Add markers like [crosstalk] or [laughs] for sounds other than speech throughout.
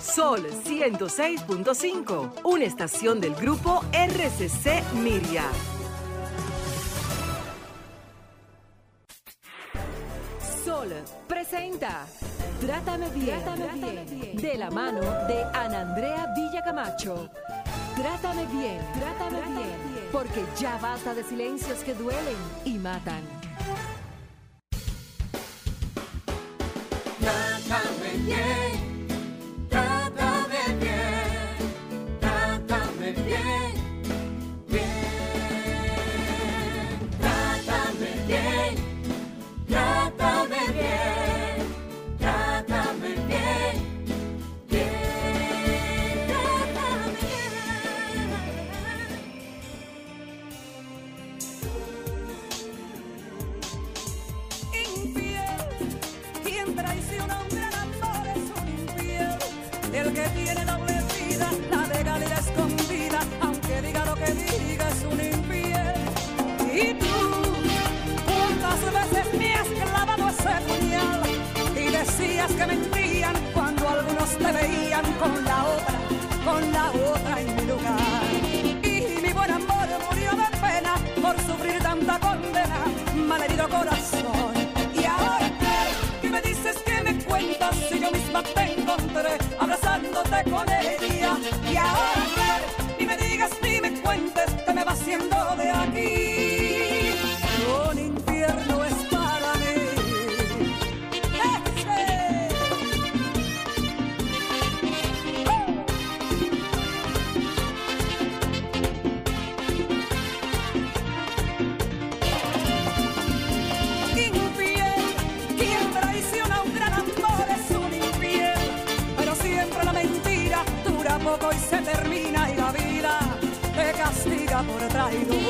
Sol 106.5, una estación del grupo RCC Miria. Sol presenta Trátame bien, Trátame bien, de la mano de Ana Andrea Villacamacho. Trátame bien, trátame, bien, porque ya basta de silencios que duelen y matan. Trátame bien, con la otra, con la otra en mi lugar. Y mi buen amor murió de pena por sufrir tanta condena, malherido corazón. Y ahora qué, ¿qué me dices que me cuentas si yo misma te encontré abrazándote con ella? Y ahora qué, ni me digas ni me cuentes que me va haciendo de aquí. d'amore tra due.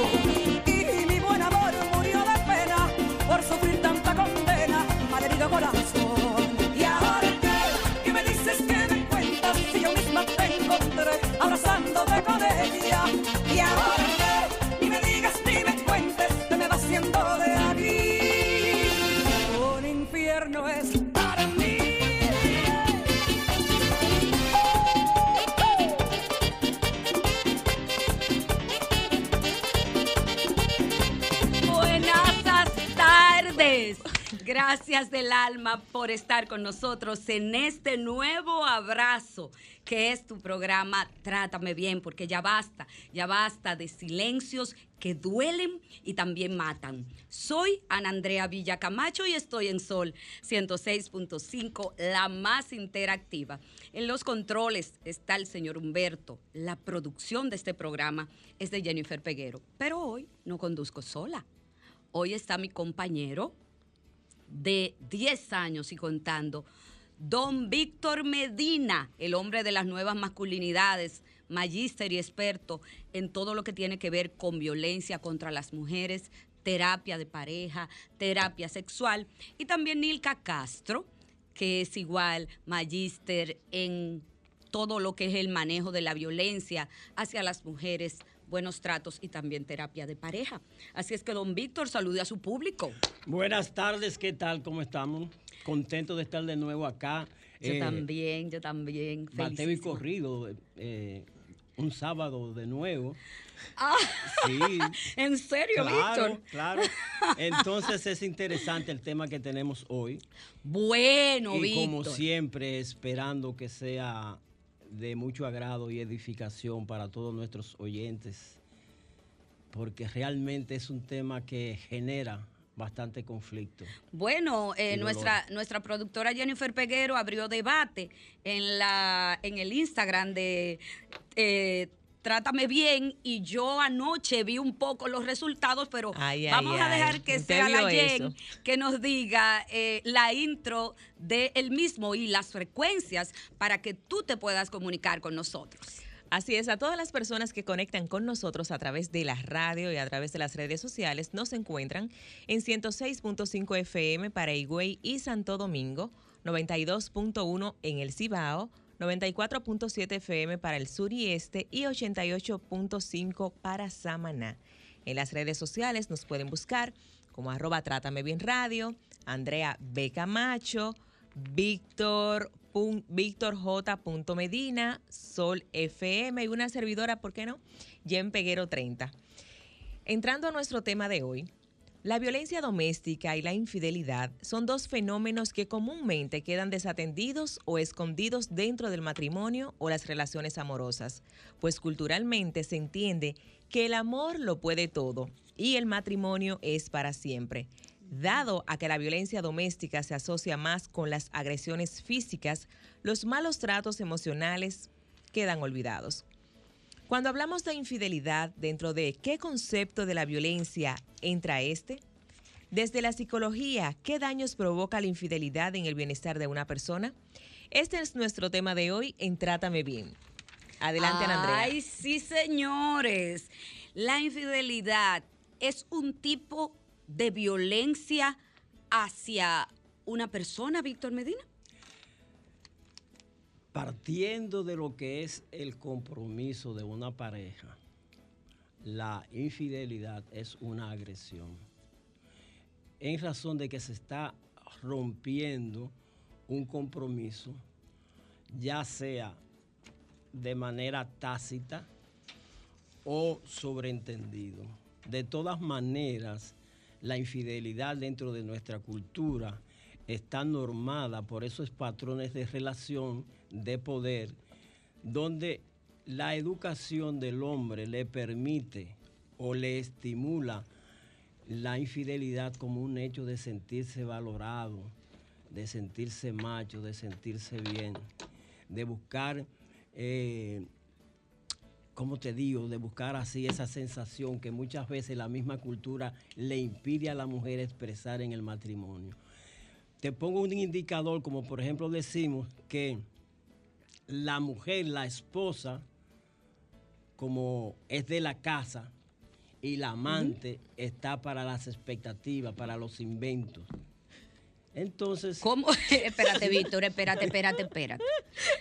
Gracias del alma por estar con nosotros en este nuevo abrazo que es tu programa Trátame bien, porque ya basta, ya basta de silencios que duelen y también matan. Soy Ana Andrea Villacamacho y estoy en Sol 106.5, la más interactiva. En los controles está el señor Humberto. La producción de este programa es de Jennifer Peguero, pero hoy no conduzco sola. Hoy está mi compañero de 10 años y contando, don Víctor Medina, el hombre de las nuevas masculinidades, magíster y experto en todo lo que tiene que ver con violencia contra las mujeres, terapia de pareja, terapia sexual, y también Nilka Castro, que es igual magíster en todo lo que es el manejo de la violencia hacia las mujeres, buenos tratos y también terapia de pareja. Así es que don Víctor salude a su público. Buenas tardes, ¿qué tal? ¿Cómo estamos? Contento de estar de nuevo acá. Yo Eh, también, yo también. Bateo y corrido, eh, un sábado de nuevo. Ah, Sí. [laughs] ¿En serio, Claro, Víctor? claro. [laughs] Entonces es interesante el tema que tenemos hoy. Bueno, y Víctor. como siempre, esperando que sea de mucho agrado y edificación para todos nuestros oyentes, porque realmente es un tema que genera bastante conflicto. Bueno, eh, nuestra, nuestra productora Jennifer Peguero abrió debate en, la, en el Instagram de eh, Trátame Bien y yo anoche vi un poco los resultados, pero Ay, ay, vamos a ay. dejar que sea la Jen que nos diga eh, la intro del mismo y las frecuencias para que tú te puedas comunicar con nosotros. Así es, a todas las personas que conectan con nosotros a través de la radio y a través de las redes sociales, nos encuentran en 106.5 FM para Higüey y Santo Domingo, 92.1 en el Cibao, 94.7 FM para el sur y este y 88.5 para Samaná. En las redes sociales nos pueden buscar como arroba Trátame Bien Radio, Andrea B. Camacho, Víctor, Víctor J. Medina, Sol FM y una servidora, ¿por qué no? Jen Peguero 30. Entrando a nuestro tema de hoy, la violencia doméstica y la infidelidad son dos fenómenos que comúnmente quedan desatendidos o escondidos dentro del matrimonio o las relaciones amorosas, pues culturalmente se entiende que el amor lo puede todo y el matrimonio es para siempre. Dado a que la violencia doméstica se asocia más con las agresiones físicas, los malos tratos emocionales quedan olvidados. Cuando hablamos de infidelidad, dentro de qué concepto de la violencia entra este? Desde la psicología, ¿qué daños provoca la infidelidad en el bienestar de una persona? Este es nuestro tema de hoy en Trátame Bien. Adelante, Andrea. Ay, sí, señores. La infidelidad es un tipo de violencia hacia una persona, Víctor Medina. Partiendo de lo que es el compromiso de una pareja, la infidelidad es una agresión. En razón de que se está rompiendo un compromiso, ya sea de manera tácita o sobreentendido. De todas maneras, la infidelidad dentro de nuestra cultura está normada por esos patrones de relación de poder, donde la educación del hombre le permite o le estimula la infidelidad como un hecho de sentirse valorado, de sentirse macho, de sentirse bien, de buscar, eh, ¿cómo te digo? De buscar así esa sensación que muchas veces la misma cultura le impide a la mujer expresar en el matrimonio. Te pongo un indicador, como por ejemplo decimos que la mujer, la esposa, como es de la casa, y la amante está para las expectativas, para los inventos. Entonces, ¿Cómo? [laughs] espérate, Víctor, espérate, espérate, espérate.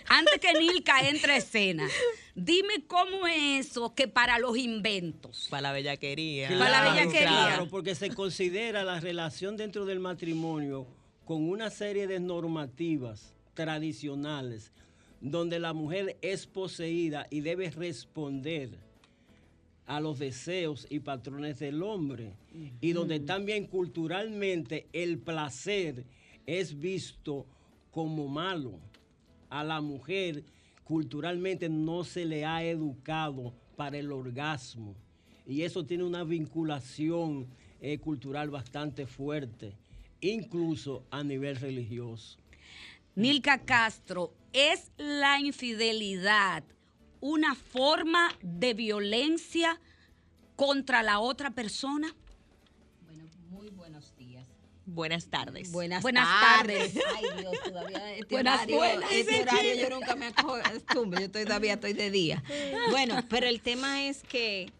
Antes que Nilka entre a escena, dime cómo es eso que para los inventos. Para la bellaquería. Para la bellaquería. Claro, porque se considera la relación dentro del matrimonio con una serie de normativas tradicionales donde la mujer es poseída y debe responder a los deseos y patrones del hombre y donde también culturalmente el placer es visto como malo. A la mujer culturalmente no se le ha educado para el orgasmo y eso tiene una vinculación eh, cultural bastante fuerte, incluso a nivel religioso. Nilka Castro, ¿es la infidelidad una forma de violencia contra la otra persona? Bueno, muy buenos días. Buenas tardes. Buenas, Buenas tardes. tardes. Ay, Dios, todavía [laughs] este Buenas, horario, buenas. este horario yo nunca me acostumbro, yo estoy, todavía estoy de día. Bueno, pero el tema es que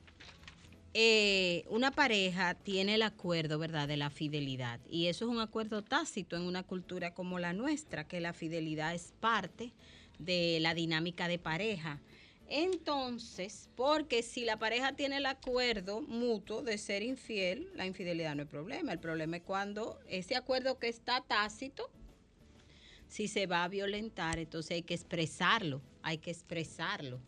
eh, una pareja tiene el acuerdo, ¿verdad?, de la fidelidad. Y eso es un acuerdo tácito en una cultura como la nuestra, que la fidelidad es parte de la dinámica de pareja. Entonces, porque si la pareja tiene el acuerdo mutuo de ser infiel, la infidelidad no es problema. El problema es cuando ese acuerdo que está tácito, si se va a violentar, entonces hay que expresarlo, hay que expresarlo.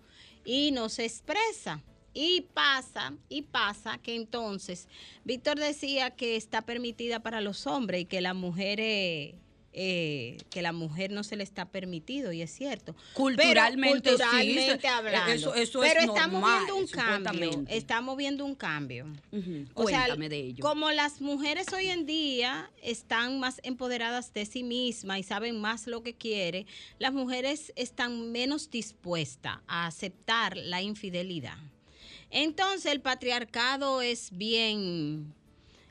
Y no se expresa. Y pasa, y pasa que entonces, Víctor decía que está permitida para los hombres y que la mujer eh, eh, que la mujer no se le está permitido, y es cierto. Culturalmente, Pero culturalmente eso- hablando. eso- eso Pero es estamos normal, viendo un cambio. Estamos viendo un cambio. Ujú, O sea, Cuéntame de ello. Como las mujeres hoy en día están más empoderadas de sí mismas y saben más lo que quiere, las mujeres están menos dispuestas a aceptar la infidelidad. Entonces el patriarcado es bien...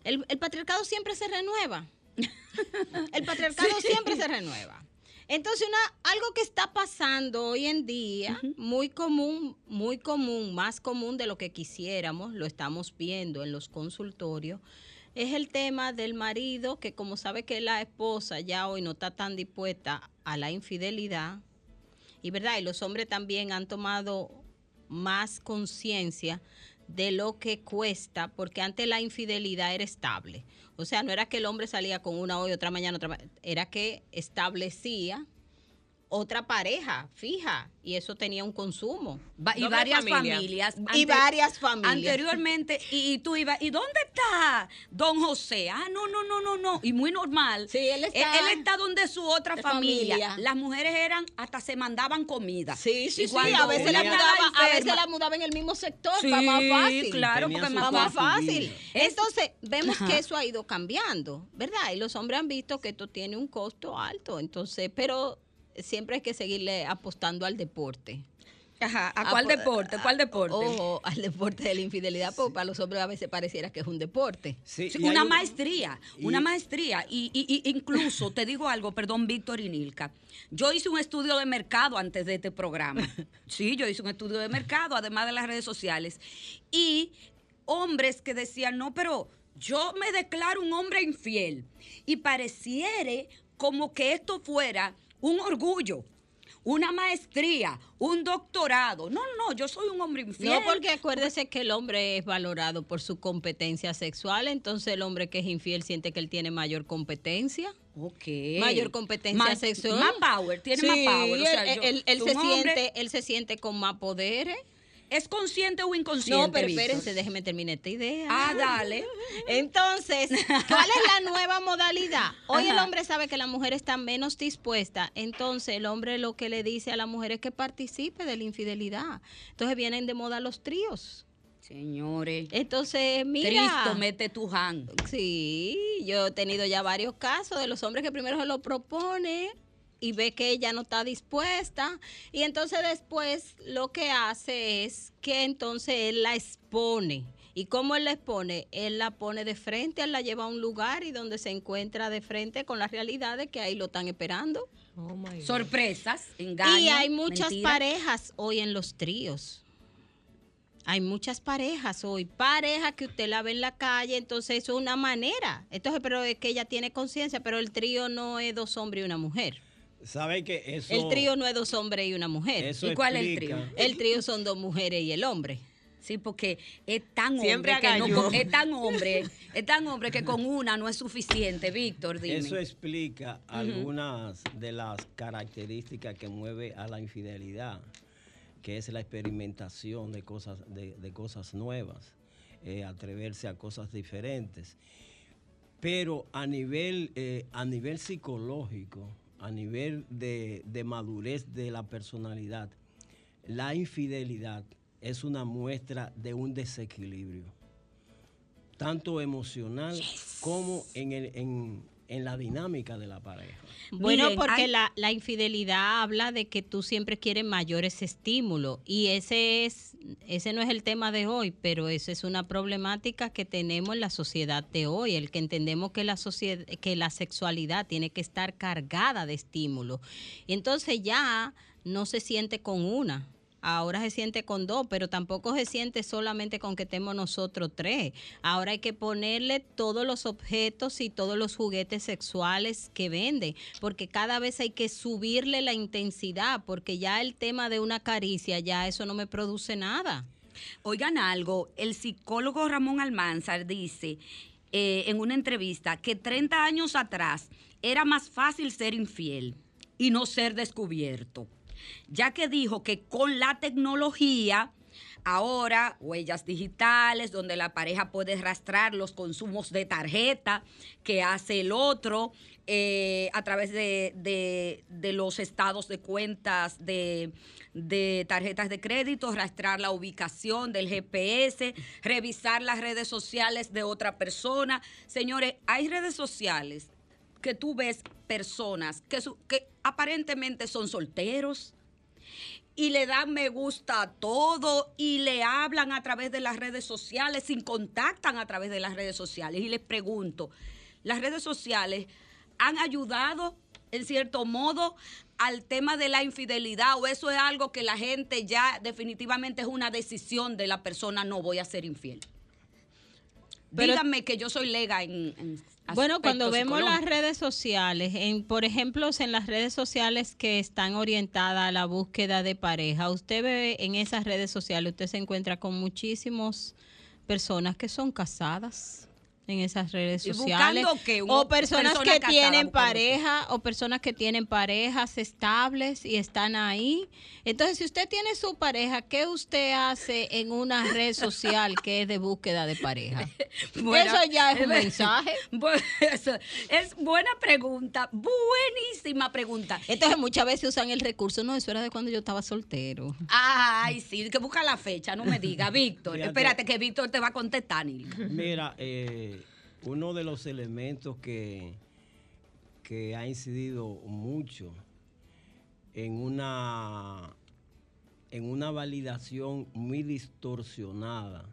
El, el patriarcado siempre se renueva. [laughs] El patriarcado siempre se renueva. Entonces, una, algo que está pasando hoy en día, muy común, muy común, más común de lo que quisiéramos, lo estamos viendo en los consultorios, es el tema del marido que como sabe que la esposa ya hoy no está tan dispuesta a la infidelidad, y verdad, y los hombres también han tomado más conciencia de lo que cuesta, porque antes la infidelidad era estable. O sea, no era que el hombre salía con una hoy, otra mañana, otra era que establecía otra pareja fija y eso tenía un consumo. Va- y varias familia. familias. Y varias familias. Anteriormente, y, y tú ibas, ¿y dónde está don José? Ah, no, no, no, no, no. Y muy normal. Sí, él está- Él, está donde su otra familia. familia. Las mujeres eran, hasta se mandaban comida. Sí, sí, Y sí. A veces, la mudaba, a veces la mudaba en el mismo sector, Sí, para más fácil. claro, Tenía porque más más fácil. fácil. Es- Entonces, vemos Ajá. que eso ha ido cambiando, ¿verdad? Y los hombres han visto que esto tiene un costo alto, entonces, pero siempre hay que seguirle apostando al deporte. Ajá, ¿a cuál deporte? ¿Cuál deporte? Ojo, al deporte de la infidelidad, porque para los hombres a veces pareciera que es un deporte. Sí, una un- maestría, una y- maestría. Y, y- y incluso, te digo algo, perdón, Víctor y Nilka. Yo hice un estudio de mercado antes de este programa. [laughs] Sí, yo hice un estudio de mercado, además de las redes sociales. Y hombres que decían, no, pero yo me declaro un hombre infiel. Y pareciere como que esto fuera un orgullo. Una maestría, un doctorado. No, no, no, yo soy un hombre infiel. No, porque acuérdese que el hombre es valorado por su competencia sexual, entonces el hombre que es infiel siente que él tiene mayor competencia. Ok. mayor competencia Más- sexual. Más power, tiene Sí, más power. O sea, él, yo- él- se hombre siente, él se siente con más poderes. ¿Es consciente o inconsciente? No, pero espérense, déjeme terminar esta idea. Ah, dale. Entonces, ¿cuál es la nueva modalidad? Hoy el hombre sabe que la mujer está menos dispuesta, entonces el hombre lo que le dice a la mujer es que participe de la infidelidad. Entonces vienen de moda los tríos. Señores. Entonces, mira. Cristo, mete tu hand. Sí, yo he tenido ya varios casos de los hombres que primero se lo propone y ve que ella no está dispuesta y entonces después lo que hace es que entonces él la expone. ¿Y cómo él la expone? Él la pone de frente, él la lleva a un lugar y donde se encuentra de frente con la realidad de que ahí lo están esperando. Oh. Sorpresas, engaños. y hay muchas mentiras. parejas hoy en los tríos. Hay muchas parejas hoy, pareja que usted la ve en la calle, entonces eso es una manera. Entonces, pero es que ella tiene conciencia, pero el trío no es dos hombres y una mujer. ¿Sabe que eso? El trío no es dos hombres y una mujer. eso ¿Y cuál es el trío? El trío son dos mujeres y el hombre. Sí, porque es tan Siempre hombre que no, es tan [laughs] hombre, es tan hombre que con una no es suficiente, Víctor, dime. Eso explica algunas de las características que mueve a la infidelidad, que es la experimentación de cosas, de, de cosas nuevas, eh, atreverse a cosas diferentes. Pero a nivel, eh, a nivel psicológico, a nivel de, de madurez de la personalidad, la infidelidad es una muestra de un desequilibrio tanto emocional como en, el- en- en la dinámica de la pareja. Bueno, Miren, porque hay- la, la infidelidad habla de que tú siempre quieres mayores estímulos y ese es ese no es el tema de hoy, pero esa es una problemática que tenemos en la sociedad de hoy, el que entendemos que la sociedad que la sexualidad tiene que estar cargada de estímulos. Y entonces ya no se siente con una. Ahora se siente con dos, pero tampoco se siente solamente con que estemos nosotros tres. Ahora hay que ponerle todos los objetos y todos los juguetes sexuales que venden, porque cada vez hay que subirle la intensidad, porque ya el tema de una caricia, ya eso no me produce nada. Oigan algo, el psicólogo Ramón Almanzar dice eh, en una entrevista que 30 años atrás era más fácil ser infiel y no ser descubierto, ya que dijo que con la tecnología, ahora huellas digitales, donde la pareja puede rastrar los consumos de tarjeta que hace el otro eh, a través de, los estados de cuentas de, de tarjetas de crédito, rastrar la ubicación del GPS, revisar las redes sociales de otra persona. Señores, hay redes sociales que tú ves personas que, su- que aparentemente son solteros y le dan me gusta a todo y le hablan a través de las redes sociales, sin contactan a través de las redes sociales. Y les pregunto, ¿las redes sociales han ayudado en cierto modo al tema de la infidelidad o eso es algo que la gente ya definitivamente es una decisión de la persona, no voy a ser infiel? Pero- Díganme que yo soy lega en, en- Bueno, cuando vemos las redes sociales, en, por ejemplo, en las redes sociales que están orientadas a la búsqueda de pareja, usted ve en esas redes sociales, usted se encuentra con muchísimas personas que son casadas en esas redes ¿Y sociales buscando qué? Un- o personas persona que casada tienen qué? pareja o personas que tienen parejas estables y están ahí. Entonces, si usted tiene su pareja, ¿qué usted hace en una red social que es de búsqueda de pareja? [laughs] Bueno, Eso ya es un mensaje. [laughs] Eso es buena pregunta, buenísima pregunta. Entonces muchas veces usan el recurso, no, eso era de cuando yo estaba soltero. Ay, sí, que busca la fecha, no me diga, [laughs] Víctor. Espérate que Víctor te va a contestar, Nilka. Mira, eh, uno de los elementos que, que ha incidido mucho en una, en una validación muy distorsionada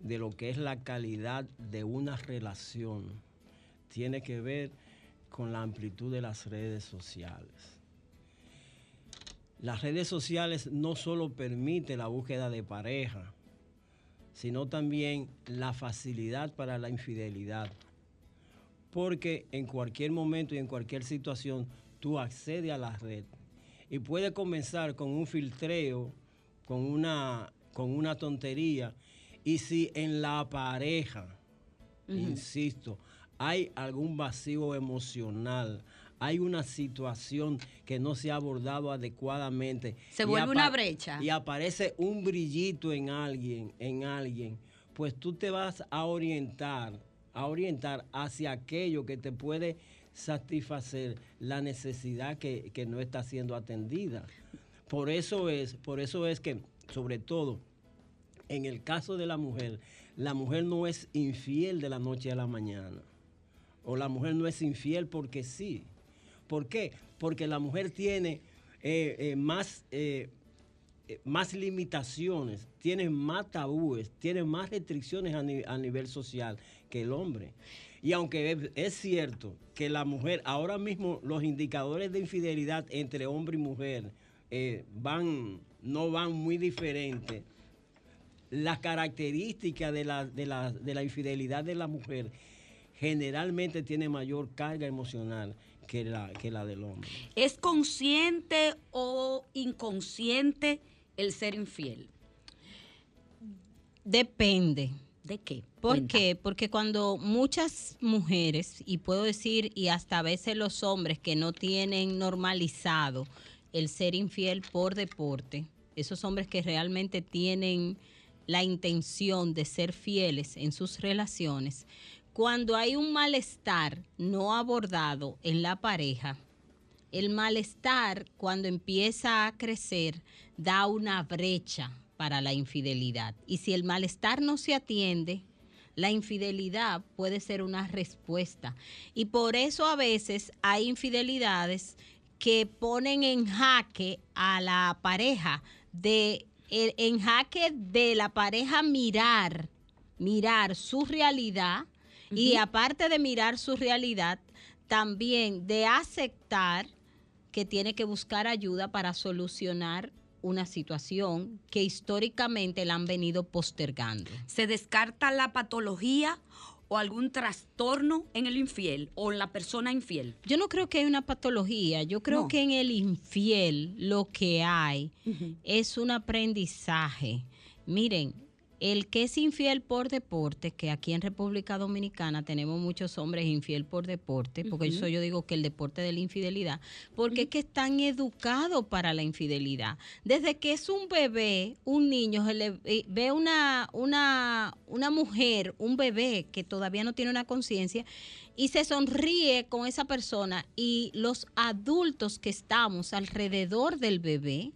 de lo que es la calidad de una relación tiene que ver con la amplitud de las redes sociales. Las redes sociales no solo permiten la búsqueda de pareja, sino también la facilidad para la infidelidad. Porque en cualquier momento y en cualquier situación tú accedes a la red y puede comenzar con un filtreo, con una, con una tontería. Y si en la pareja, insisto, hay algún vacío emocional, hay una situación que no se ha abordado adecuadamente. Se vuelve una brecha. Y aparece un brillito en alguien, en alguien, pues tú te vas a orientar, a orientar hacia aquello que te puede satisfacer la necesidad que, que no está siendo atendida. Por eso es, por eso es que, sobre todo, en el caso de la mujer, la mujer no es infiel de la noche a la mañana. O la mujer no es infiel porque sí. ¿Por qué? Porque la mujer tiene eh, eh, más, eh, más limitaciones, tiene más tabúes, tiene más restricciones a, ni- a nivel social que el hombre. Y aunque es, es cierto que la mujer, ahora mismo los indicadores de infidelidad entre hombre y mujer van, no van muy diferentes, las características de la, de, la, de la infidelidad de la mujer generalmente tiene mayor carga emocional que la, que la del hombre. ¿Es consciente o inconsciente el ser infiel? Depende. ¿De qué? ¿Por Cuenta. qué? Porque cuando muchas mujeres, y puedo decir, y hasta a veces los hombres que no tienen normalizado el ser infiel por deporte, esos hombres que realmente tienen la intención de ser fieles en sus relaciones, cuando hay un malestar no abordado en la pareja, el malestar cuando empieza a crecer da una brecha para la infidelidad. Y si el malestar no se atiende, la infidelidad puede ser una respuesta. Y por eso a veces hay infidelidades que ponen en jaque a la pareja, de, el- en jaque de la pareja mirar, mirar su realidad y aparte de mirar su realidad, también de aceptar que tiene que buscar ayuda para solucionar una situación que históricamente la han venido postergando. ¿Se descarta la patología o algún trastorno en el infiel o en la persona infiel? Yo no creo que hay una patología, yo creo No. que en el infiel lo que hay es un aprendizaje. Miren, el que es infiel por deporte, que aquí en República Dominicana tenemos muchos hombres infiel por deporte, porque eso yo digo que el deporte de la infidelidad, porque es que están educados para la infidelidad. Desde que es un bebé, un niño, se le eh, ve una, una, una mujer, un bebé que todavía no tiene una conciencia, y se sonríe con esa persona y los adultos que estamos alrededor del bebé,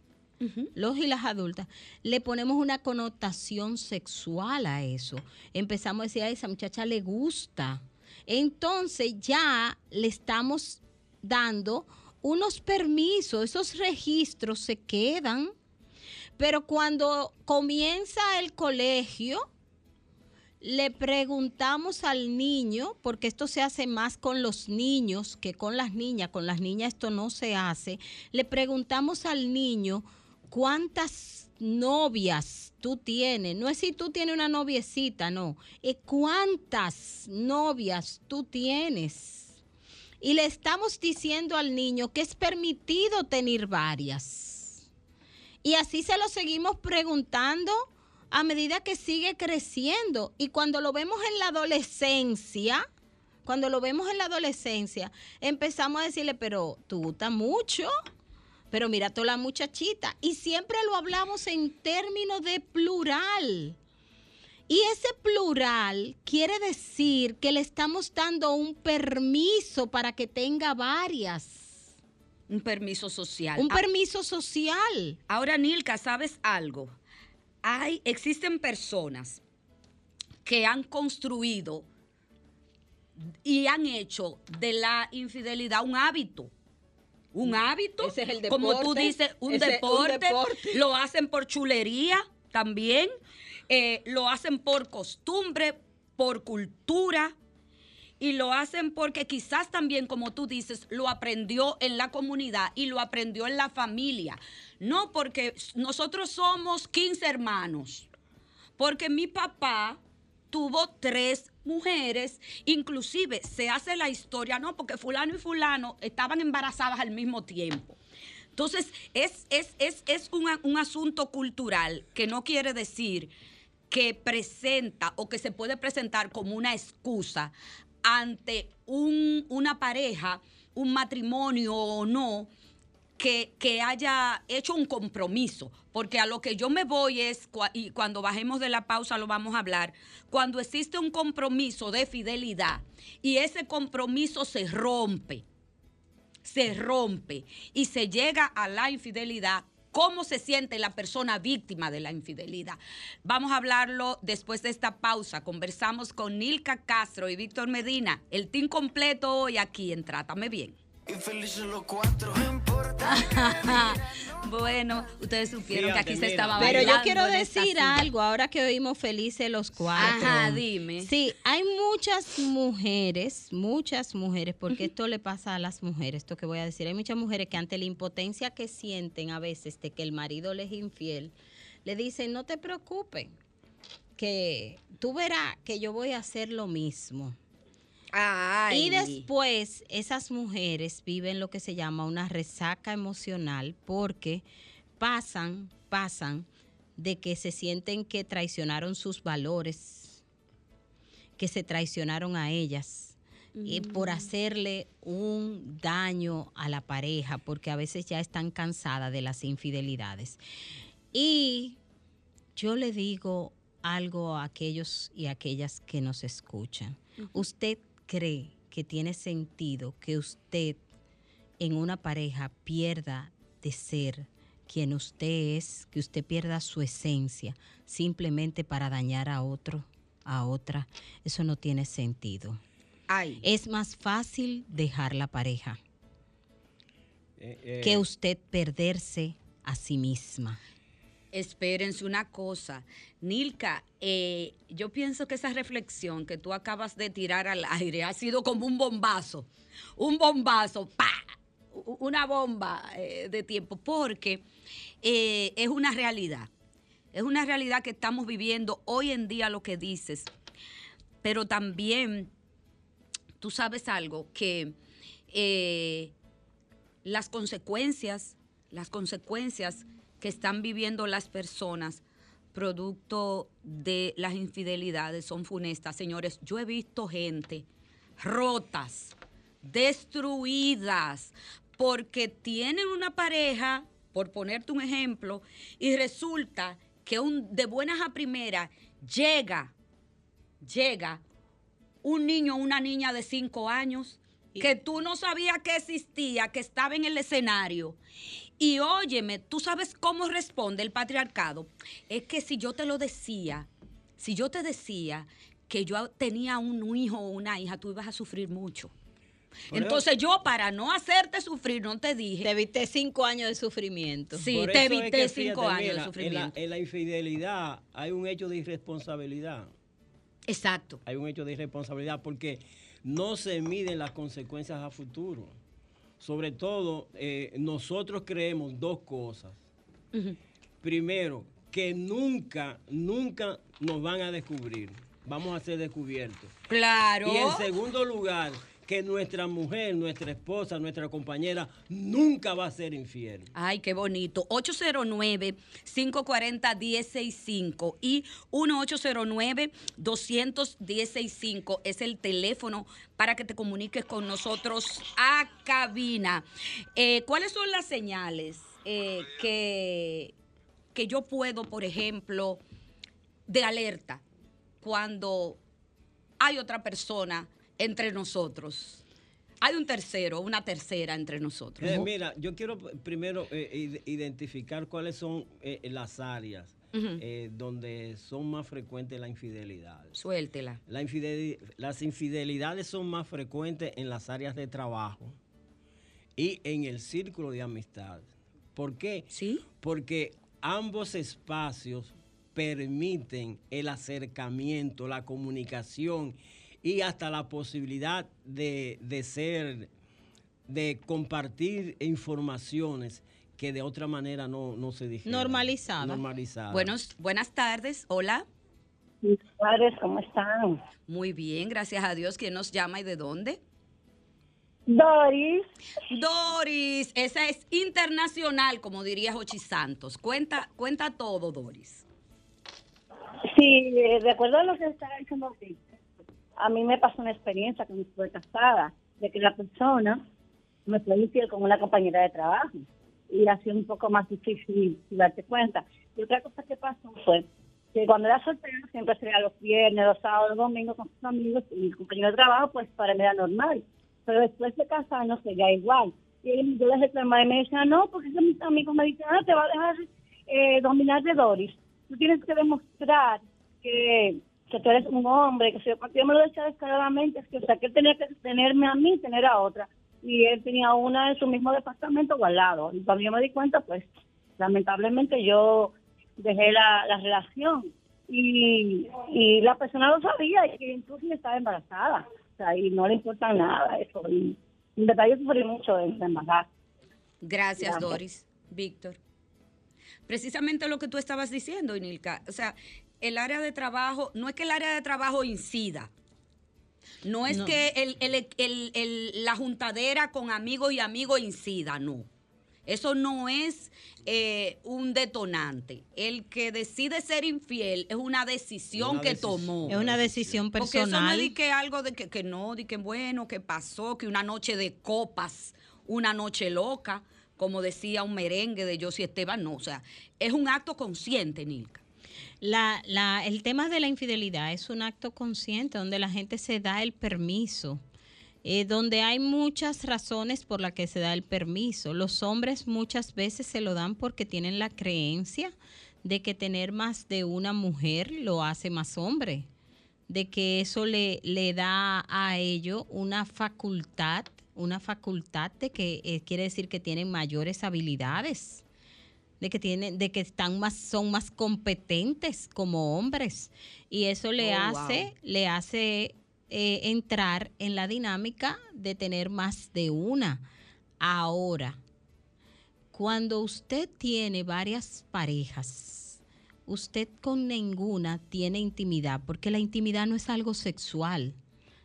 los y las adultas, le ponemos una connotación sexual a eso. Empezamos a decir, a esa muchacha le gusta. Entonces ya le estamos dando unos permisos, esos registros se quedan, pero cuando comienza el colegio, le preguntamos al niño, porque esto se hace más con los niños que con las niñas, con las niñas esto no se hace, le preguntamos al niño cuántas novias tú tienes. No es si tú tienes una noviecita, no. Es cuántas novias tú tienes. Y le estamos diciendo al niño que es permitido tener varias. Y así se lo seguimos preguntando a medida que sigue creciendo. Y cuando lo vemos en la adolescencia, cuando lo vemos en la adolescencia, empezamos a decirle, pero tú gustas mucho, pero mira toda la muchachita. Y siempre lo hablamos en términos de plural. Y ese plural quiere decir que le estamos dando un permiso para que tenga varias. Un permiso social. Un Ah, permiso social. Ahora, Nilka, ¿sabes algo? Hay, existen personas que han construido y han hecho de la infidelidad un hábito. Un hábito, Ese es el como tú dices, un deporte. lo hacen por chulería también, eh, lo hacen por costumbre, por cultura, y lo hacen porque quizás también, como tú dices, lo aprendió en la comunidad y lo aprendió en la familia. No porque nosotros somos 15 hermanos, porque mi papá tuvo tres mujeres, inclusive se hace la historia, no, porque fulano y fulano estaban embarazadas al mismo tiempo. Entonces, es, es, es, es un, un asunto cultural que no quiere decir que presenta o que se puede presentar como una excusa ante un- una pareja, un matrimonio o no, que, haya hecho un compromiso, porque a lo que yo me voy es, y cuando bajemos de la pausa lo vamos a hablar, cuando existe un compromiso de fidelidad y ese compromiso se rompe, se rompe y se llega a la infidelidad, ¿cómo se siente la persona víctima de la infidelidad? Vamos a hablarlo después de esta pausa. Conversamos con Nilka Castro y Víctor Medina, el team completo hoy aquí en Trátame Bien. [laughs] bueno, ustedes supieron que aquí se estaba Pero yo bailando quiero decir algo, ahora que oímos felices los cuatro. Ajá, dime. Sí, hay muchas mujeres, muchas mujeres, porque esto le pasa a las mujeres, esto que voy a decir, hay muchas mujeres que ante la impotencia que sienten a veces de que el marido les es infiel, le dicen, no te preocupes, que tú verás que yo voy a hacer lo mismo. Ay. Y después esas mujeres viven lo que se llama una resaca emocional porque pasan, pasan de que se sienten que traicionaron sus valores, que se traicionaron a ellas. Y por hacerle un daño a la pareja, porque a veces ya están cansadas de las infidelidades. Y yo le digo algo a aquellos y aquellas que nos escuchan. ¿Usted cree que tiene sentido que usted en una pareja pierda de ser quien usted es, que usted pierda su esencia simplemente para dañar a otro, a otra? Eso no tiene sentido. Ay. Es más fácil dejar la pareja Eh, eh, que usted perderse a sí misma. Espérense una cosa. Nilka, eh, yo pienso que esa reflexión que tú acabas de tirar al aire ha sido como un bombazo. Un bombazo, ¡pa! Una bomba eh, de tiempo, porque eh, es una realidad. Es una realidad que estamos viviendo hoy en día lo que dices. Pero también, tú sabes algo, que las consecuencias, las consecuencias que están viviendo las personas producto de las infidelidades son funestas. Señores, yo he visto gente rotas, destruidas, porque tienen una pareja, por ponerte un ejemplo, y resulta que un, de buenas a primeras llega, llega un niño o una niña de cinco años que tú no sabías que existía, que estaba en el escenario. Y óyeme, ¿tú sabes cómo responde el patriarcado? Es que si yo te lo decía, si yo te decía que yo tenía un hijo o una hija, tú ibas a sufrir mucho. Por Entonces yo, para no hacerte sufrir, no te dije. Te evité cinco años de sufrimiento. Sí, por te es evité que, cinco fíjate, años de mira, en la- sufrimiento. en la infidelidad hay un hecho de irresponsabilidad. Exacto. hay un hecho de irresponsabilidad porque no se miden las consecuencias a futuro. Sobre todo, eh, nosotros creemos dos cosas. Primero, que nunca, nunca nos van a descubrir. Vamos a ser descubiertos. Claro. Y en segundo lugar, que nuestra mujer, nuestra esposa, nuestra compañera nunca va a ser infiel. Ay, qué bonito. 809-540-1065 y 1-809-21065 es el teléfono para que te comuniques con nosotros a cabina. Eh, ¿Cuáles son las señales eh, que, que yo puedo, por ejemplo, de alerta cuando hay otra persona entre nosotros? Hay un tercero, una tercera entre nosotros. Eh, mira, yo quiero primero eh, id- identificar cuáles son eh, las áreas donde son más frecuentes las infidelidades. Suéltela. La las infidelidades son más frecuentes en las áreas de trabajo y en el círculo de amistad. ¿Por qué? Sí. Porque ambos espacios permiten el acercamiento, la comunicación y hasta la posibilidad de, de ser, de compartir informaciones que de otra manera no, no se dijeron. Normalizadas. Normalizadas. Buenos, buenas tardes. Hola. Padres, ¿cómo están? Muy bien, gracias a Dios. ¿Quién nos llama y de dónde? Doris, Doris, esa es internacional, como diría Jochi Santos. Cuenta, cuenta todo, Doris. sí, eh, de acuerdo a lo que está diciendo a mí me pasó una experiencia cuando estuve casada, de que la persona me fue infiel con una compañera de trabajo y ha sido un poco más difícil darte cuenta. Y otra cosa que pasó fue que cuando era soltera siempre sería los viernes, los sábados, los domingos con sus amigos y mi compañero de trabajo, pues para mí era normal. Pero después de casarnos sería igual. Y yo les reclamaba y me decía, no, porque mis amigos me dicen, ah, te va a dejar eh, dominar de Doris. Tú tienes que demostrar que, que tú eres un hombre, que si yo, me lo decía descaradamente, es que, o sea, que él tenía que tenerme a mí, tener a otra. Y él tenía una en su mismo departamento o al lado. Y cuando yo me di cuenta, pues, lamentablemente yo dejé la, la relación. Y, y la persona lo sabía y que incluso estaba embarazada. O sea, y no le importa nada eso. Y en verdad yo sufrí mucho de embarazo. Gracias, Gracias. Doris. Víctor. Precisamente lo que tú estabas diciendo, Inilka. O sea, el área de trabajo, no es que el área de trabajo incida. No es No. que el- el- el- el- la juntadera con amigos y amigos incida, no. Eso no es eh, un detonante. El que decide ser infiel es una decisión Una que decisión. tomó. Es una decisión Porque eso no personal. es de que algo de que, que no, de que bueno, que pasó, que una noche de copas, una noche loca, como decía un merengue de Josie Esteban, no, o sea, es un acto consciente, Nilka. La, la, el tema de la infidelidad es un acto consciente donde la gente se da el permiso, eh, donde hay muchas razones por las que se da el permiso. Los hombres muchas veces se lo dan porque tienen la creencia de que tener más de una mujer lo hace más hombre, de que eso le, le da a ello una facultad, una facultad de que eh, quiere decir que tienen mayores habilidades de que tienen, de que están más, son más competentes como hombres. Y eso le Oh, hace, wow. le hace eh, entrar en la dinámica de tener más de una. Ahora, cuando usted tiene varias parejas, usted con ninguna tiene intimidad, porque la intimidad no es algo sexual.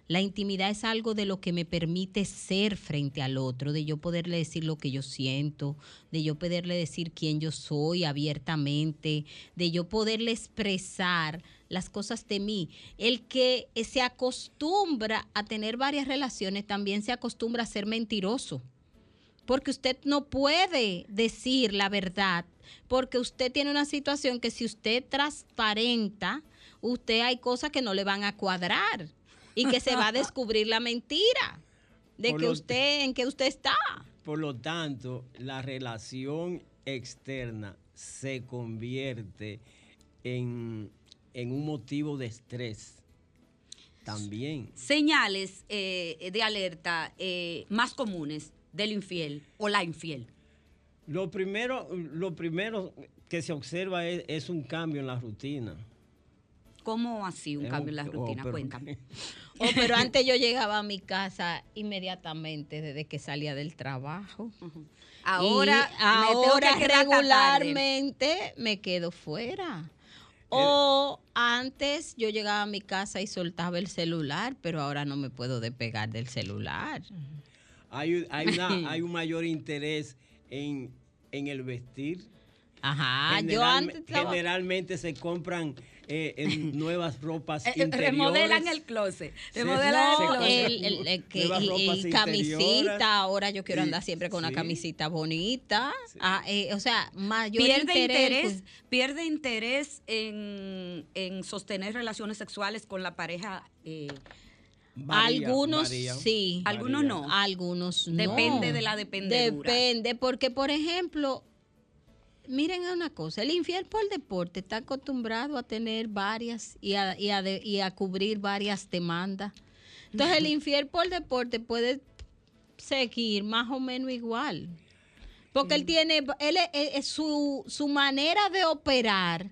La intimidad es algo de lo que me permite ser frente al otro, de yo poderle decir lo que yo siento, de yo poderle decir quién yo soy abiertamente, de yo poderle expresar las cosas de mí. El que se acostumbra a tener varias relaciones también se acostumbra a ser mentiroso porque usted no puede decir la verdad, porque usted tiene una situación que si usted transparenta, usted hay cosas que no le van a cuadrar y que se va a descubrir la mentira de Por que usted en que usted está. Por lo tanto, la relación externa se convierte en, en un motivo de estrés. También. Señales eh, de alerta eh, más comunes del infiel o la infiel. Lo primero, lo primero que se observa es, es un cambio en la rutina. ¿Cómo así un Es cambio en la oh, rutina? pero- Cuéntame. [laughs] Oh, pero antes yo llegaba a mi casa inmediatamente desde que salía del trabajo. Ahora, Y me tengo que ahora regularmente me quedo fuera. O antes yo llegaba a mi casa y soltaba el celular, pero ahora no me puedo despegar del celular. Hay, hay, una- [laughs] hay un mayor interés en, en el vestir. Ajá, yo antes estaba- Generalmente se compran eh, en [laughs] nuevas ropas Eh, eh, interiores. remodelan el closet. Se- Remodelan el closet. el, el- el que- nuevas y- camisita, ahora yo quiero andar siempre con una camisita bonita. Ah, eh, o sea, mayor pierde interés, interés, pues, pierde interés en, en sostener relaciones sexuales con la pareja. eh, Varía, algunos varía, sí, Algunos no. algunos no. Depende de la dependedura. Depende, porque por ejemplo, miren una cosa, el infiel por deporte está acostumbrado a tener varias y a, y a de- y a cubrir varias demandas. Entonces el infiel por deporte puede seguir más o menos igual. Porque él tiene, él su manera de operar,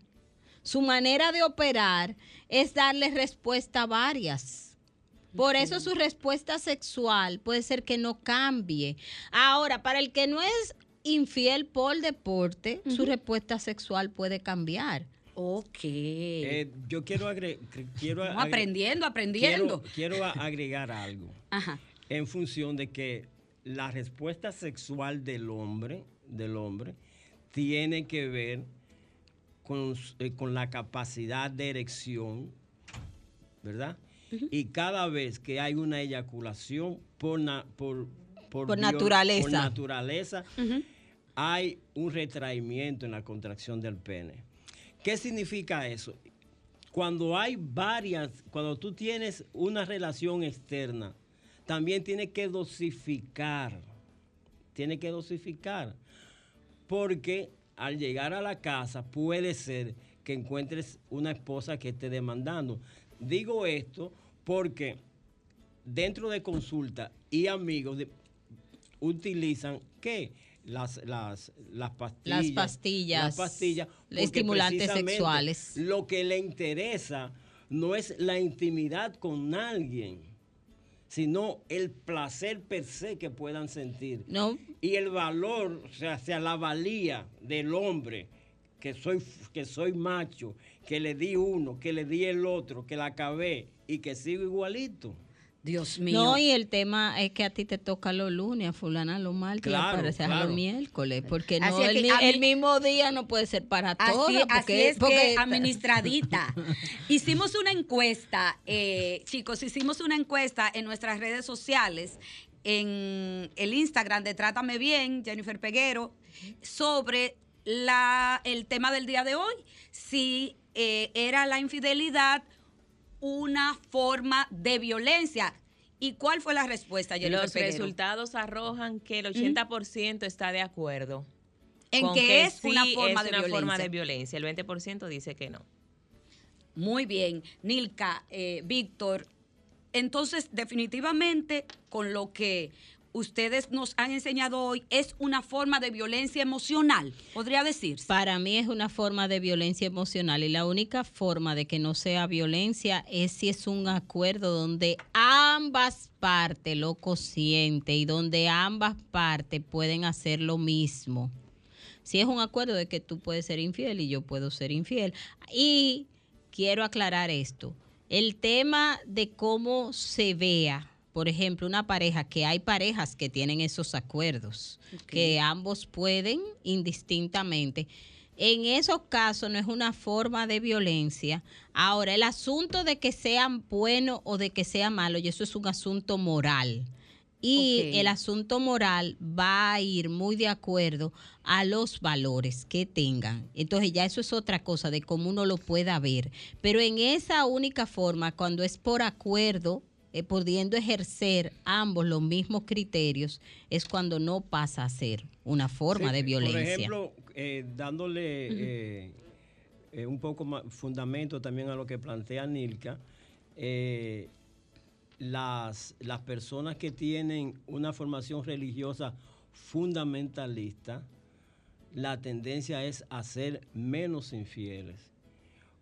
su manera de operar es darle respuesta a varias. Por eso su respuesta sexual puede ser que no cambie. Ahora, para el que no es infiel por deporte, su respuesta sexual puede cambiar. ok. Eh, yo quiero, agre- quiero, agre- aprendiendo, aprendiendo. quiero, agregar algo Ajá. en función de que la respuesta sexual del hombre, del hombre tiene que ver con, eh, con la capacidad de erección, ¿verdad? Y cada vez que hay una eyaculación por, na- por, Por bio- naturaleza. por naturaleza, hay un retraimiento en la contracción del pene. ¿Qué significa eso? Cuando hay varias, cuando tú tienes una relación externa, también tienes que dosificar. Tienes que dosificar. Porque al llegar a la casa puede ser que encuentres una esposa que esté demandando. Digo esto porque dentro de consulta y amigos utilizan ¿qué? Las, las, las pastillas. Las pastillas, Las pastillas. estimulantes sexuales. Lo que le interesa no es la intimidad con alguien, sino el placer per se que puedan sentir. No, Y el valor, o sea, sea la valía del hombre, que soy, que soy macho, que le di uno, que le di el otro, que la acabé y que sigo igualito. Dios mío. no, y el tema es que a ti te toca los lunes, a fulana los martes, y a Claro, parecer a claro. los miércoles, porque no el, que mi- a mí- el mismo día no puede ser para todas. Así, así porque, es porque que administradita. [laughs] hicimos una encuesta, eh, chicos, hicimos una encuesta en nuestras redes sociales, en el Instagram de Trátame Bien, Jennifer Peguero, sobre la, el tema del día de hoy, si eh, era la infidelidad una forma de violencia. ¿Y cuál fue la respuesta, Jennifer Los Peguero? resultados arrojan que el 80% está de acuerdo. En que es sí una forma es de una forma violencia. de violencia. El 20% dice que no. Muy bien, Nilka, eh, Víctor. Entonces, definitivamente, con lo que ustedes nos han enseñado hoy, es una forma de violencia emocional, podría decirse. Para mí es una forma de violencia emocional y la única forma de que no sea violencia es si es un acuerdo donde ambas partes lo consciente y donde ambas partes pueden hacer lo mismo. Si es un acuerdo de que tú puedes ser infiel y yo puedo ser infiel. Y quiero aclarar esto. El tema de cómo se vea, por ejemplo, una pareja, que hay parejas que tienen esos acuerdos, que ambos pueden indistintamente. En esos casos no es una forma de violencia. Ahora, el asunto de que sean buenos o de que sea malo, y eso es un asunto moral. Y el asunto moral va a ir muy de acuerdo a los valores que tengan. Entonces ya eso es otra cosa de cómo uno lo pueda ver. Pero en esa única forma, cuando es por acuerdo, eh, pudiendo ejercer ambos los mismos criterios, es cuando no pasa a ser una forma Sí, de violencia. Por ejemplo, eh, dándole eh, eh, un poco más fundamento también a lo que plantea Nilka, las, las personas que tienen una formación religiosa fundamentalista, la tendencia es a ser menos infieles.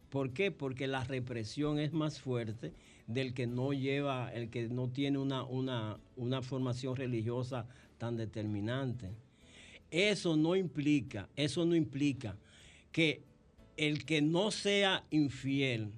¿Por qué? Porque la represión es más fuerte del que no lleva, el que no tiene una, una, una formación religiosa tan determinante. Eso no implica, eso no implica que el que no sea infiel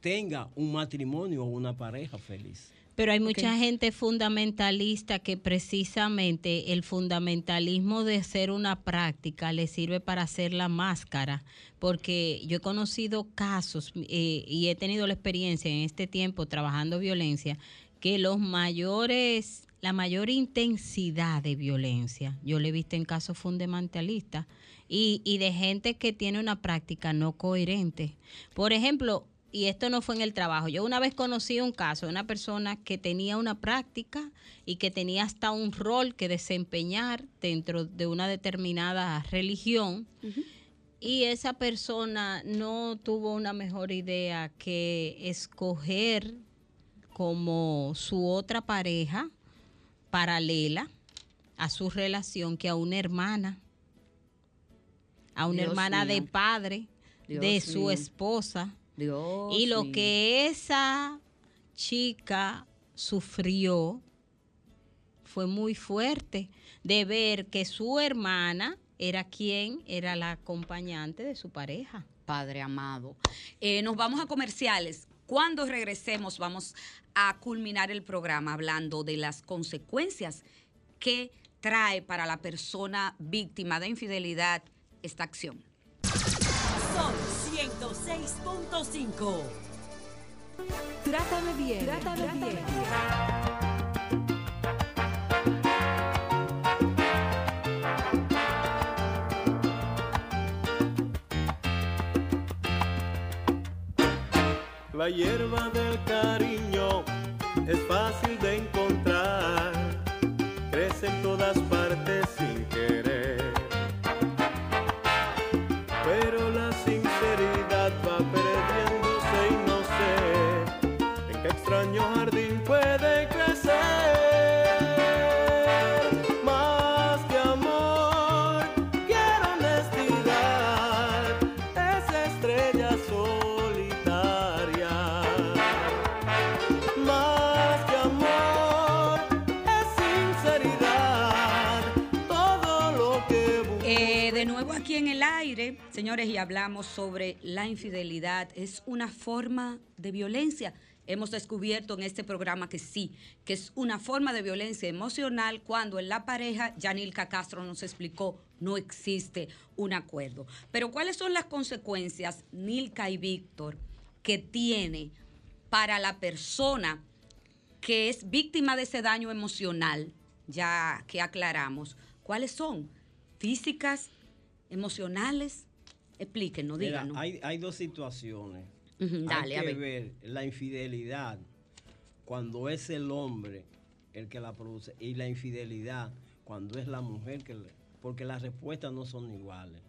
tenga un matrimonio o una pareja feliz. Pero hay mucha gente fundamentalista que precisamente el fundamentalismo de ser una práctica le sirve para hacer la máscara, porque yo he conocido casos eh, y he tenido la experiencia en este tiempo trabajando violencia, que los mayores, la mayor intensidad de violencia, yo le he visto en casos fundamentalistas y, y de gente que tiene una práctica no coherente. Por ejemplo, y esto no fue en el trabajo. Yo una vez conocí un caso de una persona que tenía una práctica y que tenía hasta un rol que desempeñar dentro de una determinada religión. Y esa persona no tuvo una mejor idea que escoger como su otra pareja paralela a su relación que a una hermana, a una Dios hermana de padre de su mío. esposa. Dios Y lo mío. que esa chica sufrió fue muy fuerte de ver que su hermana era quien era la acompañante de su pareja. Padre amado. Eh, nos vamos a comerciales. Cuando regresemos vamos a culminar el programa hablando de las consecuencias que trae para la persona víctima de infidelidad esta acción. 106.5. Trátame bien. Trátame, bien. La hierba del cariño es fácil de encontrar, crece en todas partes sin señores, y hablamos sobre la infidelidad. Es una forma de violencia. Hemos descubierto en este programa que sí, que es una forma de violencia emocional cuando en la pareja, Yanilka Castro nos explicó, no existe un acuerdo. Pero ¿cuáles son las consecuencias, Nilka y Víctor, que tiene para la persona que es víctima de ese daño emocional, ya que aclaramos, ¿cuáles son? ¿Físicas? ¿Emocionales? Explíquenos, Mira, díganos. hay, hay dos situaciones. Ujú, dale, hay a que ver. ver la infidelidad cuando es el hombre el que la produce y la infidelidad cuando es la mujer que le, porque las respuestas no son iguales.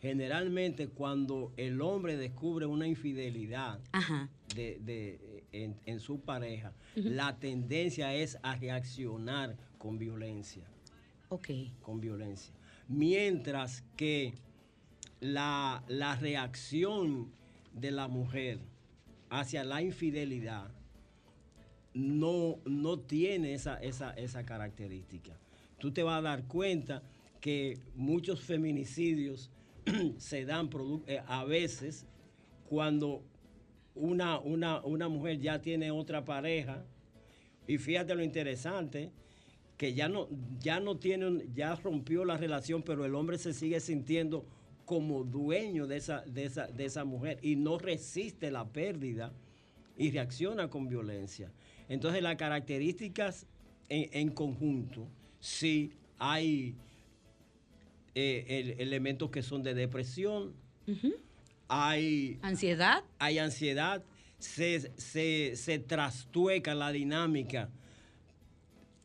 Generalmente cuando el hombre descubre una infidelidad Ajá. de, de- en, en su pareja, la tendencia es a reaccionar con violencia Ok. con violencia. Mientras que la, la reacción de la mujer hacia la infidelidad no, no tiene esa, esa, esa característica. Tú te vas a dar cuenta que muchos feminicidios [clears throat] se dan eh, a veces cuando una, una, una mujer ya tiene otra pareja, y fíjate lo interesante, que ya no, ya no tiene, un- ya rompió la relación, pero el hombre se sigue sintiendo como dueño de esa, de esa, de esa mujer y no resiste la pérdida y reacciona con violencia. Entonces las características en, en conjunto, sí hay eh, el- elementos que son de depresión, hay ansiedad, hay ansiedad, se, se, se trastueca la dinámica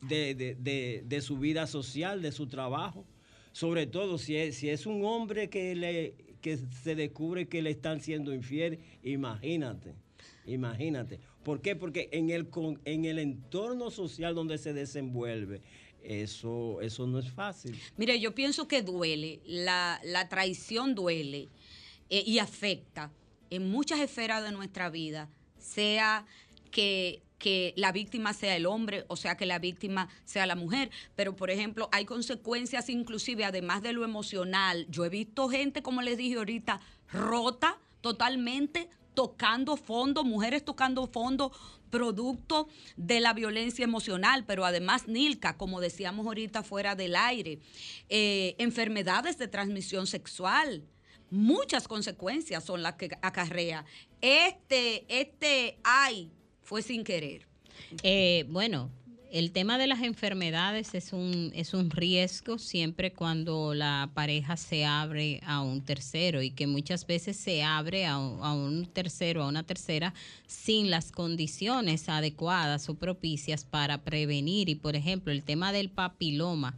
de, de- de- su vida social, de su trabajo, sobre todo si es, si es un hombre que, le, que se descubre que le están siendo infiel, imagínate, imagínate. ¿Por qué? Porque en el, en el entorno social donde se desenvuelve, eso, eso no es fácil. Mire, yo pienso que duele, la, la traición duele eh, y afecta, en muchas esferas de nuestra vida, sea que, que la víctima sea el hombre, o sea que la víctima sea la mujer. Pero, por ejemplo, hay consecuencias inclusive, además de lo emocional. Yo he visto gente, como les dije ahorita, rota totalmente, tocando fondo, mujeres tocando fondo, producto de la violencia emocional, pero además Nilka, como decíamos ahorita fuera del aire, eh, enfermedades de transmisión sexual. Muchas consecuencias son las que acarrea. Este, este ay fue sin querer. Eh, bueno, el tema de las enfermedades es un, es un riesgo siempre cuando la pareja se abre a un tercero y que muchas veces se abre a, a un tercero, a una tercera, sin las condiciones adecuadas o propicias para prevenir. Y por ejemplo, el tema del papiloma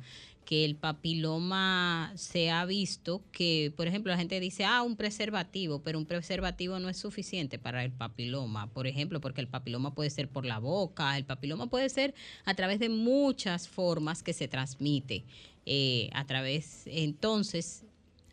que el papiloma se ha visto que, por ejemplo, la gente dice, ah, un preservativo, pero un preservativo no es suficiente para el papiloma, por ejemplo, porque el papiloma puede ser por la boca, el papiloma puede ser a través de muchas formas que se transmite. eh, a través, entonces,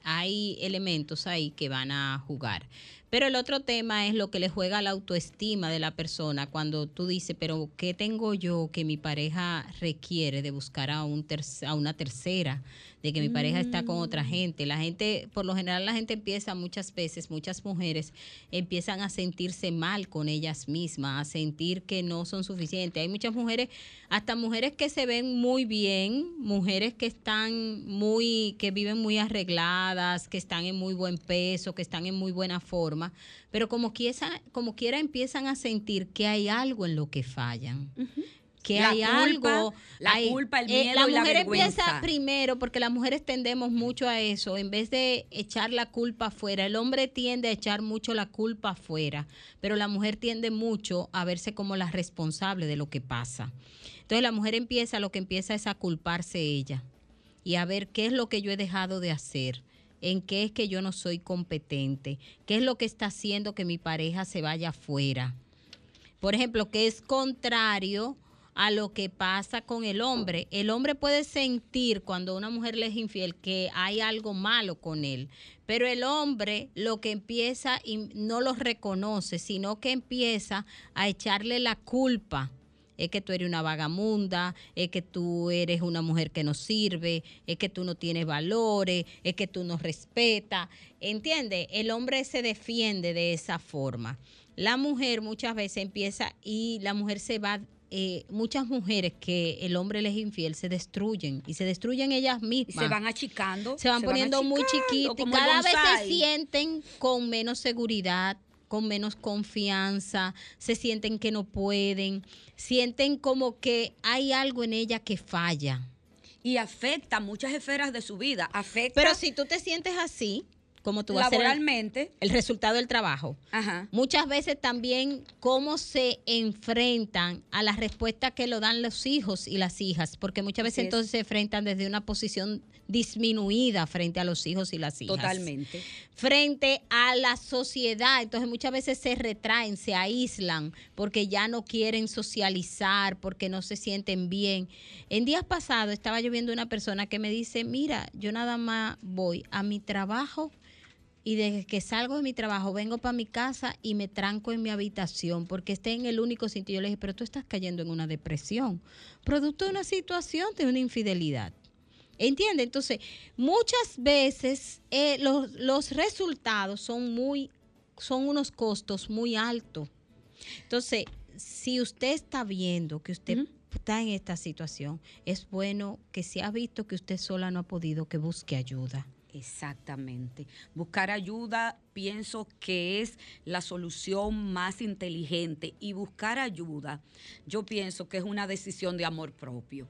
hay elementos ahí que van a jugar. Pero el otro tema es lo que le juega la autoestima de la persona cuando tú dices, pero ¿qué tengo yo que mi pareja requiere de buscar a, un ter- a una tercera? De que mi pareja está con otra gente. La gente, por lo general, la gente empieza muchas veces, muchas mujeres empiezan a sentirse mal con ellas mismas, a sentir que no son suficientes. Hay muchas mujeres, hasta mujeres que se ven muy bien, mujeres que están muy, que viven muy arregladas, que están en muy buen peso, que están en muy buena forma, pero como quiera, como quiera empiezan a sentir que hay algo en lo que fallan. Que La hay culpa, algo. la hay- culpa, el eh, miedo la y la mujer vergüenza. empieza primero, porque las mujeres tendemos mucho a eso, en vez de echar la culpa afuera, el hombre tiende a echar mucho la culpa afuera, pero la mujer tiende mucho a verse como la responsable de lo que pasa. Entonces la mujer empieza, lo que empieza es a culparse ella y a ver qué es lo que yo he dejado de hacer, en qué es que yo no soy competente, qué es lo que está haciendo que mi pareja se vaya afuera. Por ejemplo, que es contrario a lo que pasa con el hombre. El hombre puede sentir cuando una mujer le es infiel que hay algo malo con él, pero el hombre lo que empieza y no lo reconoce, sino que empieza a echarle la culpa. Es que tú eres una vagamunda, es que tú eres una mujer que no sirve, es que tú no tienes valores, es que tú no respetas. ¿Entiendes? El hombre se defiende de esa forma. La mujer muchas veces empieza y la mujer se va, eh, muchas mujeres que el hombre les es infiel se destruyen y se destruyen ellas Y mismas. se van achicando. Se van poniendo muy chiquitas y cada vez se sienten con menos seguridad, con menos confianza, se sienten que no pueden, sienten como que hay algo en ella que falla. Y afecta muchas esferas de su vida. Afecta Pero si tú te sientes así, como tú vas a hacer el- laboralmente. el resultado del trabajo. Ajá. Muchas veces también cómo se enfrentan a las respuestas que lo dan los hijos y las hijas, porque muchas veces entonces se enfrentan desde una posición disminuida frente a los hijos y las hijas. Totalmente. Frente a la sociedad, entonces muchas veces se retraen, se aíslan, porque ya no quieren socializar, porque no se sienten bien. En días pasados estaba yo viendo una persona que me dice, mira, yo nada más voy a mi trabajo y desde que salgo de mi trabajo vengo para mi casa y me tranco en mi habitación porque esté en el único sitio. Yo le dije, pero tú estás cayendo en una depresión, producto de una situación de una infidelidad. ¿Entiende? Entonces, muchas veces eh, los, los resultados son muy, son unos costos muy altos. Entonces, si usted está viendo que usted está en esta situación, es bueno que si ha visto que usted sola no ha podido, que busque ayuda. Exactamente. Buscar ayuda pienso que es la solución más inteligente y buscar ayuda yo pienso que es una decisión de amor propio.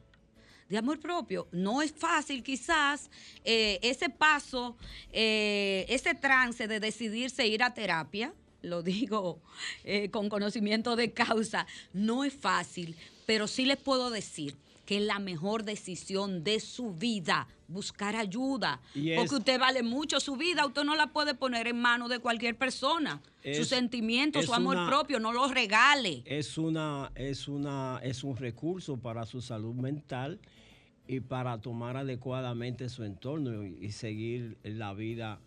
De amor propio. No es fácil quizás eh, ese paso, eh, ese trance de decidirse ir a terapia, lo digo eh, con conocimiento de causa, no es fácil, pero sí les puedo decir que es la mejor decisión de su vida, buscar ayuda. Es- porque usted vale mucho su vida, usted no la puede poner en manos de cualquier persona. Es- Sus sentimientos, su amor una- propio, no los regale. es una es una es un recurso para su salud mental y para tomar adecuadamente su entorno y, y seguir la vida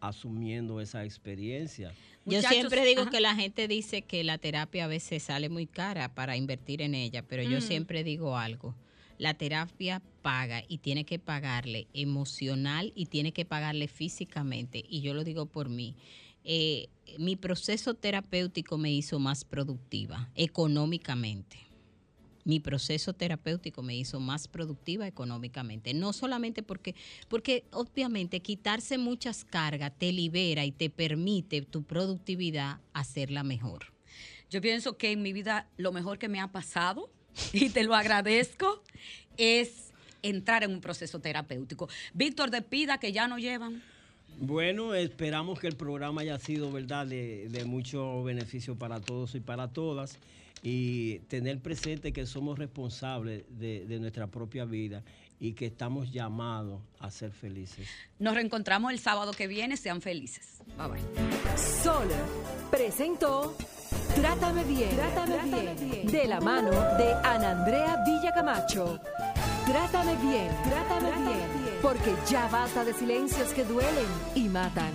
asumiendo esa experiencia. Yo Muchachos, siempre digo ajá. que la gente dice que la terapia a veces sale muy cara para invertir en ella, pero yo Mm. siempre digo algo. La terapia paga y tiene que pagarle emocional y tiene que pagarle físicamente. Y yo lo digo por mí. Eh, mi proceso terapéutico me hizo más productiva económicamente. Mi proceso terapéutico me hizo más productiva económicamente. No solamente porque, porque obviamente quitarse muchas cargas te libera y te permite tu productividad hacerla mejor. Yo pienso que en mi vida lo mejor que me ha pasado, [laughs] y te lo agradezco, es entrar en un proceso terapéutico. Víctor, despida que ya no llevan. Bueno, esperamos que el programa haya sido, ¿verdad?, de, de mucho beneficio para todos y para todas. Y tener presente que somos responsables de, de nuestra propia vida y que estamos llamados a ser felices. Nos reencontramos el sábado que viene. Sean felices. Bye bye. Sol presentó Trátame bien, Trátame, bien, de la mano de Ana Andrea Villacamacho. Trátame bien, Trátame, bien, porque ya basta de silencios que duelen y matan.